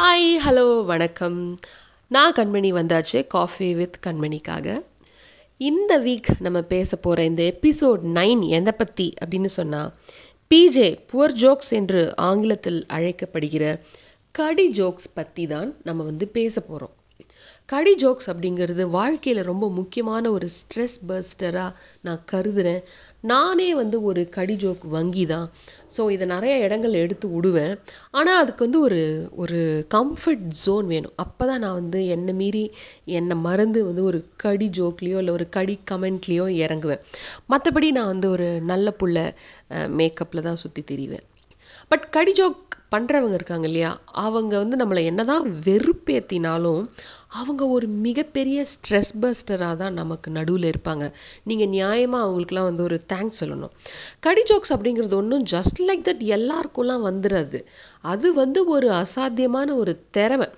Hi hello வணக்கம். நான் கண்மணி வந்தாச்சு காஃபி வித் கண்மணிக்காக. இந்த வீக் நம்ம பேச போகிற இந்த எபிசோட் நைன் எதை பற்றி அப்படின்னு சொன்னால் பிஜே புவர் ஜோக்ஸ் என்று ஆங்கிலத்தில் அழைக்கப்படுகிற கடி ஜோக்ஸ் பற்றி தான் நம்ம வந்து பேச போகிறோம் கடி ஜோக்ஸ் அப்படிங்கிறது வாழ்க்கையில் ரொம்ப முக்கியமான ஒரு ஸ்ட்ரெஸ் பர்ஸ்டராக நான் கருதுகிறேன் நானே வந்து ஒரு கடி ஜோக் வங்கி தான் ஸோ இதை நிறைய இடங்கள் எடுத்து விடுவேன். ஆனால் அதுக்கு வந்து ஒரு ஒரு கம்ஃபர்ட் ஜோன் வேணும். அப்போ தான் நான் வந்து என்னை மீறி என்னை மறந்து வந்து ஒரு கடி ஜோக்லேயோ இல்லை ஒரு கடி கமெண்ட்லேயோ இறங்குவேன். மற்றபடி நான் வந்து ஒரு நல்ல புள்ள மேக்கப்பில் தான் சுற்றி தெரிவேன். பட் கடி ஜோக் பண்ணுறவங்க இருக்காங்க இல்லையா? அவங்க வந்து நம்மளை என்னதான் வெறுப்பேற்றினாலும் அவங்க ஒரு மிகப்பெரிய ஸ்ட்ரெஸ் பஸ்டராக தான் நமக்கு நடுவில் இருப்பாங்க. நீங்கள் நியாயமாக அவங்களுக்குலாம் வந்து ஒரு தேங்க்ஸ் சொல்லணும். கடி ஜோக்ஸ் அப்படிங்கிறது ஒன்றும் ஜஸ்ட் லைக் தட் எல்லாருக்கும்லாம் வந்துடுறது அது வந்து ஒரு அசாத்தியமான ஒரு திறமை.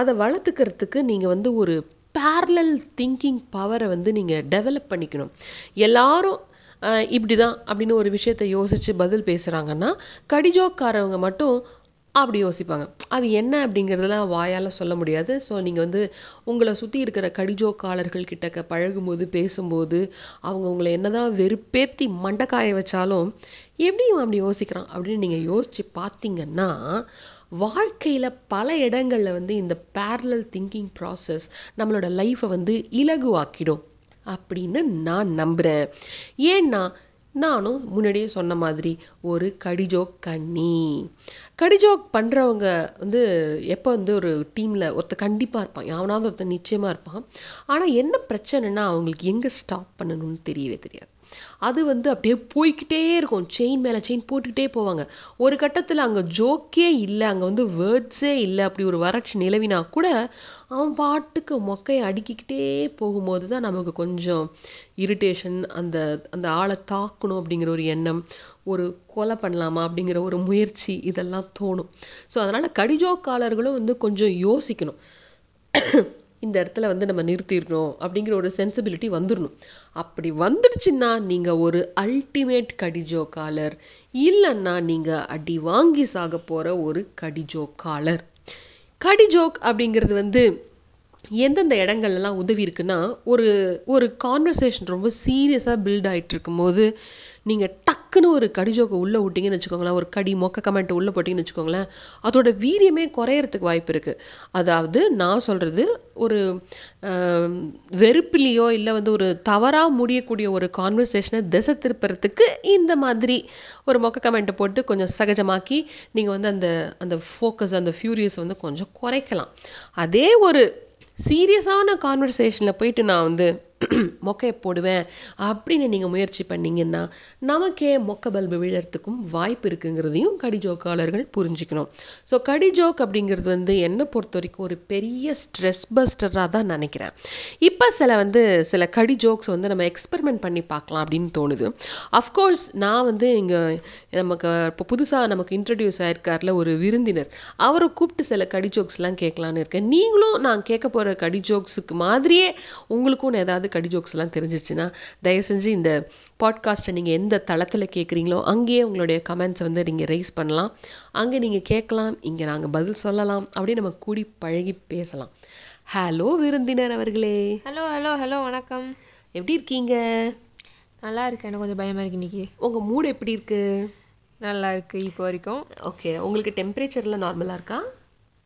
அதை வளர்த்துக்கிறதுக்கு நீங்கள் வந்து ஒரு பேரலல் திங்கிங் பவரை வந்து நீங்கள் டெவலப் பண்ணிக்கணும். எல்லாரும் இப்படி தான் அப்படின்னு ஒரு விஷயத்தை யோசித்து பதில் பேசுகிறாங்கன்னா கடிஜோக்காரவங்க மட்டும் அப்படி யோசிப்பாங்க. அது என்ன அப்படிங்கிறதெல்லாம் வாயால் சொல்ல முடியாது. ஸோ நீங்கள் வந்து உங்களை சுற்றி இருக்கிற கடிஜோக்காளர்கள் கிட்டக்க பழகும்போது பேசும்போது அவங்க உங்களை என்னதான் வெறுப்பேத்தி மண்டக்காய வச்சாலும் எப்படி இவன் அப்படி யோசிக்கிறான் அப்படின்னு நீங்கள் யோசித்து பார்த்தீங்கன்னா வாழ்க்கையில் பல இடங்களில் வந்து இந்த பேரலல் திங்கிங் ப்ராசஸ் நம்மளோட லைஃப்பை வந்து இலகுவாக்கிடும். அப்படின்னு நான் நம்புகிறேன் ஏன்னா நானும் முன்னாடியே சொன்ன மாதிரி ஒரு கடிஜோக் கண்ணி. கடிஜோக் பண்ணுறவங்க வந்து எப்போ வந்து ஒரு டீமில் ஒருத்தர் கண்டிப்பாக இருப்பான். யாவனாவது ஒருத்தர் நிச்சயமாக இருப்பான். ஆனால் என்ன பிரச்சனைனா அவங்களுக்கு எங்கே ஸ்டாப் பண்ணணும்னு தெரியவே தெரியாது. அது வந்து அப்படியே போய்கிட்டே இருக்கும். செயின் மேலே செயின் போட்டுக்கிட்டே போவாங்க. ஒரு கட்டத்தில் அங்கே ஜோக்கே இல்லை அங்கே வந்து வேர்ட்ஸே இல்லை அப்படி ஒரு வறட்சி நிலவினா கூட அவன் பாட்டுக்கு மொக்கையை அடுக்கிக்கிட்டே போகும்போது தான் நமக்கு கொஞ்சம் இரிட்டேஷன் அந்த அந்த ஆளை தாக்கணும் அப்படிங்கிற ஒரு எண்ணம் ஒரு கொலை பண்ணலாமா அப்படிங்கிற ஒரு முயற்சி இதெல்லாம் தோணும். ஸோ அதனால் கடிஜோக்காளர்களும் வந்து கொஞ்சம் யோசிக்கணும். இந்த இடத்துல வந்து நம்ம நிறுத்திடணும் அப்படிங்கிற ஒரு சென்சிபிலிட்டி வந்துடணும். அப்படி வந்துடுச்சுன்னா நீங்கள் ஒரு அல்டிமேட் கடிஜோக்காலர். இல்லைன்னா நீங்கள் அடி வாங்கி சாக போகிற ஒரு கடிஜோக்காலர். கடிஜோக் அப்படிங்கிறது வந்து எந்தெந்த இடங்கள்லாம் உதவி இருக்குன்னா ஒரு ஒரு கான்வர்சேஷன் ரொம்ப சீரியஸாக பில்ட் ஆகிட்டு இருக்கும்போது நீங்கள் டக்குன்னு ஒரு கடிஜோக்கை உள்ளே விட்டிங்கன்னு வச்சுக்கோங்களேன் ஒரு கடி மொக்க கமெண்ட்டை உள்ளே போட்டிங்கன்னு வச்சுக்கோங்களேன் அதோட வீரியமே குறையறதுக்கு வாய்ப்பு இருக்குது அதாவது நான் சொல்கிறது ஒரு வெறுப்பிலேயோ இல்லை வந்து ஒரு தவறாக முடியக்கூடிய ஒரு கான்வர்சேஷனை திசை திருப்புறதுக்கு இந்த மாதிரி ஒரு மொக்க கமெண்ட்டை போட்டு கொஞ்சம் சகஜமாக்கி நீங்கள் வந்து அந்த அந்த ஃபோக்கஸ் அந்த ஃபியூரியஸ் வந்து கொஞ்சம் குறைக்கலாம். அதே ஒரு சீரியஸான கான்வர்சேஷனில் போயிட்டு நான் வந்து மொக்கையை போடுவேன் அப்படின்னு நீங்கள் முயற்சி பண்ணிங்கன்னா நமக்கே மொக்க பல்பு விழறதுக்கும் வாய்ப்பு இருக்குங்கிறதையும் கடிஜோக்காளர்கள் புரிஞ்சுக்கணும். ஸோ கடிஜோக் அப்படிங்கிறது வந்து என்னை பொறுத்த வரைக்கும் ஒரு பெரிய ஸ்ட்ரெஸ் பஸ்டராக தான் நினைக்கிறேன். இப்போ சில வந்து சில கடி ஜோக்ஸ் வந்து நம்ம எக்ஸ்பெரிமெண்ட் பண்ணி பார்க்கலாம் அப்படின்னு தோணுது. அஃப்கோர்ஸ் நான் வந்து இங்கே நமக்கு இப்போ புதுசாக நமக்கு இன்ட்ரடியூஸ் ஆயிருக்கார்ல ஒரு விருந்தினர் அவரை கூப்பிட்டு சில கடி ஜோக்ஸ்லாம் கேட்கலான்னு இருக்கேன். நீங்களும் நான் கேட்க போகிற கடி ஜோக்ஸுக்கு மாதிரியே உங்களுக்கும் ஏதாவது கடி ஜோக்ஸ்லாம் தெரிஞ்சிச்சுன்னா தயவு செஞ்சு இந்த பாட்காஸ்ட்டை நீங்கள் எந்த தளத்தில் கேட்குறீங்களோ அங்கேயே உங்களுடைய கமெண்ட்ஸை வந்து நீங்கள் ரைஸ் பண்ணலாம். அங்கே நீங்கள் கேட்கலாம் இங்கே நாங்கள் பதில் சொல்லலாம் அப்படியே நம்ம கூடி பழகி பேசலாம். ஹலோ விருந்தினர் அவர்களே. ஹலோ ஹலோ ஹலோ வணக்கம். எப்படி இருக்கீங்க? நல்லா இருக்கு எனக்கு கொஞ்சம் பயமாக இருக்கு இன்னைக்கு. உங்கள் மூடு எப்படி இருக்குது நல்லா இருக்கு இப்போ வரைக்கும். ஓகே உங்களுக்கு டெம்பரேச்சர்லாம் நார்மலாக இருக்கா?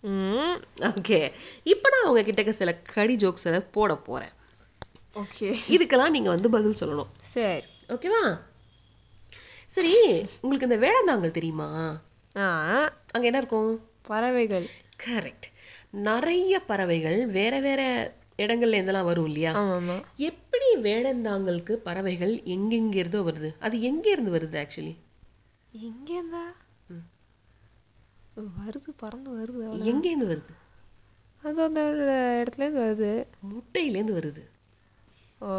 ம். ஓகே இப்போ நான் உங்ககிட்ட சில கடி ஜோக்ஸ் போட போகிறேன் ஓகே இதுக்கெல்லாம் நீங்கள் வந்து பதில் சொல்லணும். சரி. ஓகேவா சரி உங்களுக்கு இந்த வேடந்தாங்கல் தெரியுமா? ஆ. அங்கே என்ன இருக்கும்? பறவைகள். கரெக்ட் நிறைய பறவைகள் வேற வேற இடங்கள்ல இருந்தெல்லாம் வரும் இல்லையா? எப்படி வேடந்தாங்கலுக்கு பறவைகள் எங்கெங்கிருந்தோ வருது? அது எங்க இருந்து வருது ஆக்சுவலி எங்கேருந்தா வருது பறந்து வருது. எங்கேருந்து வருது? அது அந்த இடத்துலேருந்து வருது. முட்டையிலேருந்து வருது. ஓ.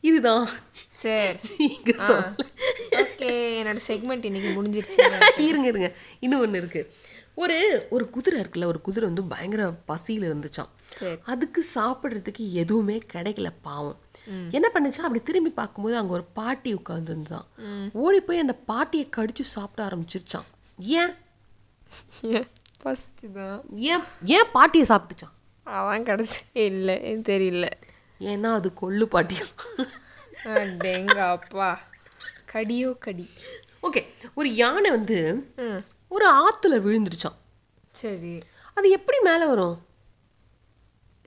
இதுதான். சரி. நீங்க சொல்ல ஓகே என்னோட செக்மெண்ட் இன்னைக்கு முடிஞ்சிருச்சு. இருங்க இருங்க. இன்னும் ஒன்று இருக்கு. ஒரு ஒரு குதிரை இருக்குல்ல ஒரு குதிரை வந்து பயங்கர பசியில் இருந்துச்சாம். சரி. அதுக்கு சாப்பிட்றதுக்கு எதுவுமே கிடைக்கல பாவம். என்ன பண்ணுச்சா அப்படி திரும்பி பார்க்கும்போது அங்கே ஒரு பாட்டி உட்காந்துருந்தான் ஓடி போய் அந்த பாட்டியை கடிச்சு சாப்பிட ஆரம்பிச்சிருச்சான் ஏன்? ஏன்? ஏன் பாட்டியை சாப்பிட்டுச்சான் அதான் கிடச்சி இல்லை தெரியல. ஏன்னா அது கொள்ளு பாட்டியம் அடேங்க அப்பா கடியோ கடி. ஓகே ஒரு யானை வந்து ஒரு ஆற்றுல விழுந்துருச்சான் சரி. அது எப்படி மேலே வரும்?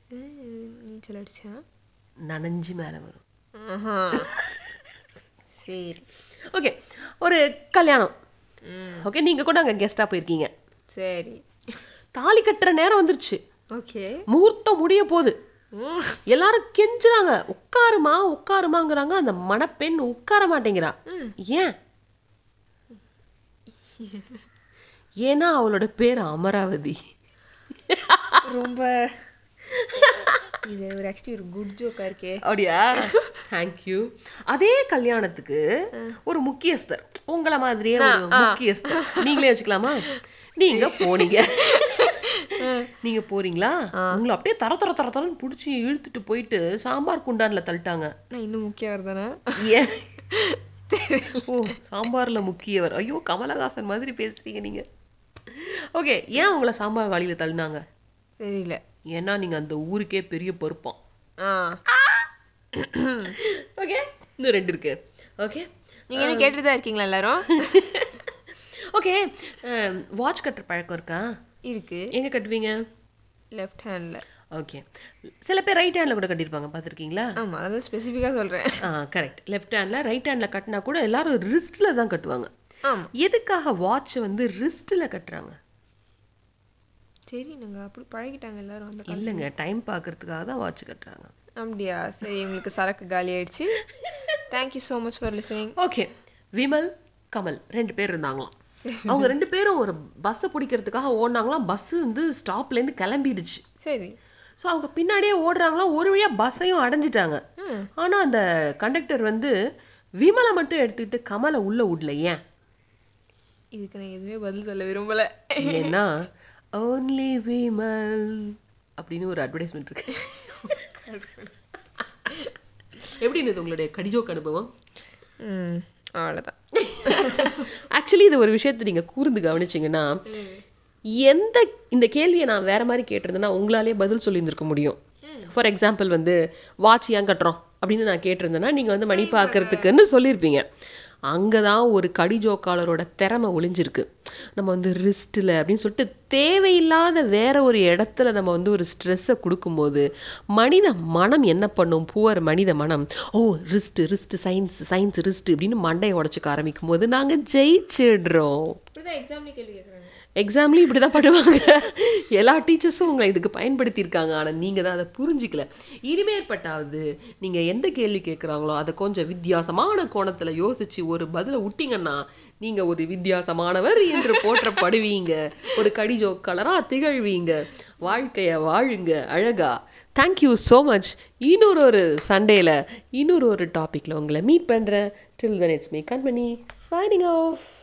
நீச்சல் அடிச்சா நனைஞ்சு மேலே வரும். ஆஹா. சரி. ஓகே ஒரு கல்யாணம். ஓகே நீங்கள் கூட அங்கே கெஸ்ட்டாக போயிருக்கீங்க. சரி. தாலி கட்டுற நேரம் வந்துருச்சு. ஓகே. முகூர்த்தம் முடிய போகுது. எல்லாரும் கெஞ்சுறாங்க. உட்காருமா உட்காருமாங்கிறாங்க. அந்த மணப்பெண் உட்கார மாட்டேங்கிறா. ஏன்? ஏன்னா அவளோட பேர் அமராவதி. ரொம்ப இது ஒரு ஆக்சுவலி ஒரு குட் ஜோக்கா இருக்கே. அப்படியா? தேங்க்யூ அதே கல்யாணத்துக்கு ஒரு முக்கியஸ்தர். உங்களை மாதிரியே ஒரு முக்கியஸ்தர். நீங்களே வச்சுக்கலாமா? நீங்க போனீங்க. நீங்க போறீங்களா? உங்களை அப்படியே தர தர தர தரன்னு பிடிச்சி இழுத்துட்டு போயிட்டு சாம்பார் குண்டான்ல தள்ளிட்டாங்க. நான் இன்னும் முக்கியம் தானே? ஏன்? ஓ சாம்பார்ல முக்கியவர். ஐயோ கமலஹாசன் மாதிரி பேசுறீங்க நீங்க. ஓகே ஏன் உங்களை சாம்பார் வாளியில தள்ளினாங்க? தெரியல. ஏன்னா நீங்க அந்த ஊருக்கே பெரிய பொறுப்பான் ஆ. ஓகே இன்னும் ரெண்டு இருக்கு. ஓகே நீங்கள் என்ன கேட்டுட்டு தான் இருக்கீங்களா எல்லாரும்? ஓகே வாட்ச் கட்டுற பழக்கம் இருக்கா? இருக்கு. எங்க கட்டுவீங்க? லெஃப்ட் ஹேண்டில் ஓகே சில பேர் ரைட் ஹேண்டில் கூட கட்டியிருப்பாங்க பார்த்துருக்கீங்களா? ஆமாம் அதான் ஸ்பெசிஃபிக்காக சொல்கிறேன் ஆ correct left handle right handle கட்டினா கூட எல்லாரும் ரிஸ்ட்டில் தான் கட்டுவாங்க. ஆமாம் எதுக்காக வாட்ச் வந்து ரிஸ்ட்டில் கட்டுறாங்க? சரி நாங்கள் அப்படி பழகிட்டாங்க எல்லாரும் அந்த காலம் இல்லைங்க டைம் பார்க்கறதுக்காக தான் வாட்ச் கட்டுறாங்க. அப்படியா? சரி உங்களுக்கு சரக்கு காலி ஆயிடுச்சு. Thank you so much for listening okay Vimal Kamal ரெண்டு பேர் இருந்தாங்களாம். அவங்க ரெண்டு பேரும் ஒரு பஸ்ஸை பிடிக்கிறதுக்காக ஓடினாங்களாம். பஸ்ஸு வந்து ஸ்டாப்லேருந்து கிளம்பிடுச்சு. சரி. ஸோ அவங்க பின்னாடியே ஓடுறாங்களாம். ஒரு வழியாக பஸ்ஸையும் அடைஞ்சிட்டாங்க. ஆனால் அந்த கண்டக்டர் வந்து விமலை மட்டும் எடுத்துக்கிட்டு கமலை உள்ள விடல ஏன்? இதுக்கு நான் எதுவுமே பதில் சொல்ல விரும்பலை. ஏன்னா ஓன்லி விமல் அப்படின்னு ஒரு அட்வர்டைஸ்மெண்ட் இருக்கு. எப்படி இருந்தது உங்களுடைய கடிஜோக் அனுபவம்? அவ்வளோதான் ஆக்சுவலி இது ஒரு விஷயத்தை நீங்கள் கூர்ந்து கவனிச்சிங்கன்னா எந்த இந்த கேள்வியை நான் வேற மாதிரி கேட்டிருந்தேன்னா உங்களாலே பதில் சொல்லியிருந்திருக்க முடியும். ஃபார் எக்ஸாம்பிள் வந்து வாட்ச் ஏன் கட்டுறோம்? அப்படின்னு நான் கேட்டிருந்தேன்னா நீங்கள் வந்து மணி பார்க்கறதுக்குன்னு சொல்லியிருப்பீங்க. அங்கே தான் ஒரு கடி ஜோக்காளரோட திறமை ஒளிஞ்சிருக்கு. நம்ம வந்து ரிஸ்ட்டில் அப்படின்னு சொல்லிட்டு தேவையில்லாத வேற ஒரு இடத்துல நம்ம வந்து ஒரு ஸ்ட்ரெஸ்ஸை கொடுக்கும்போது மனித மனம் என்ன பண்ணும்? புவர் மனித மனம். ஓ wrist wrist science science wrist அப்படின்னு மண்டையை உடச்சிக்க ஆரம்பிக்கும் போது நாங்கள் ஜெயிச்சிடுறோம் எக்ஸாம்லேயும் இப்படி தான் பண்ணுவாங்க. எல்லா டீச்சர்ஸும் உங்களை இதுக்கு பயன்படுத்தியிருக்காங்க. ஆனால் நீங்கள் தான் அதை புரிஞ்சிக்கல. இனிமேற்பட்டாவது நீங்கள் எந்த கேள்வி கேட்குறாங்களோ அதை கொஞ்சம் வித்தியாசமான கோணத்தில் யோசிச்சு ஒரு பதிலை விட்டீங்கன்னா நீங்கள் ஒரு வித்தியாசமானவர் என்று போற்றப்படுவீங்க. ஒரு கடிஜோ கலராக திகழ்வீங்க. வாழ்க்கையை வாழுங்க அழகா. தேங்க்யூ ஸோ மச் இன்னொரு ஒரு சண்டேல இன்னொரு ஒரு டாப்பிக்கில் உங்களை மீட் பண்ணுறேன் till then it's me Kanmani signing off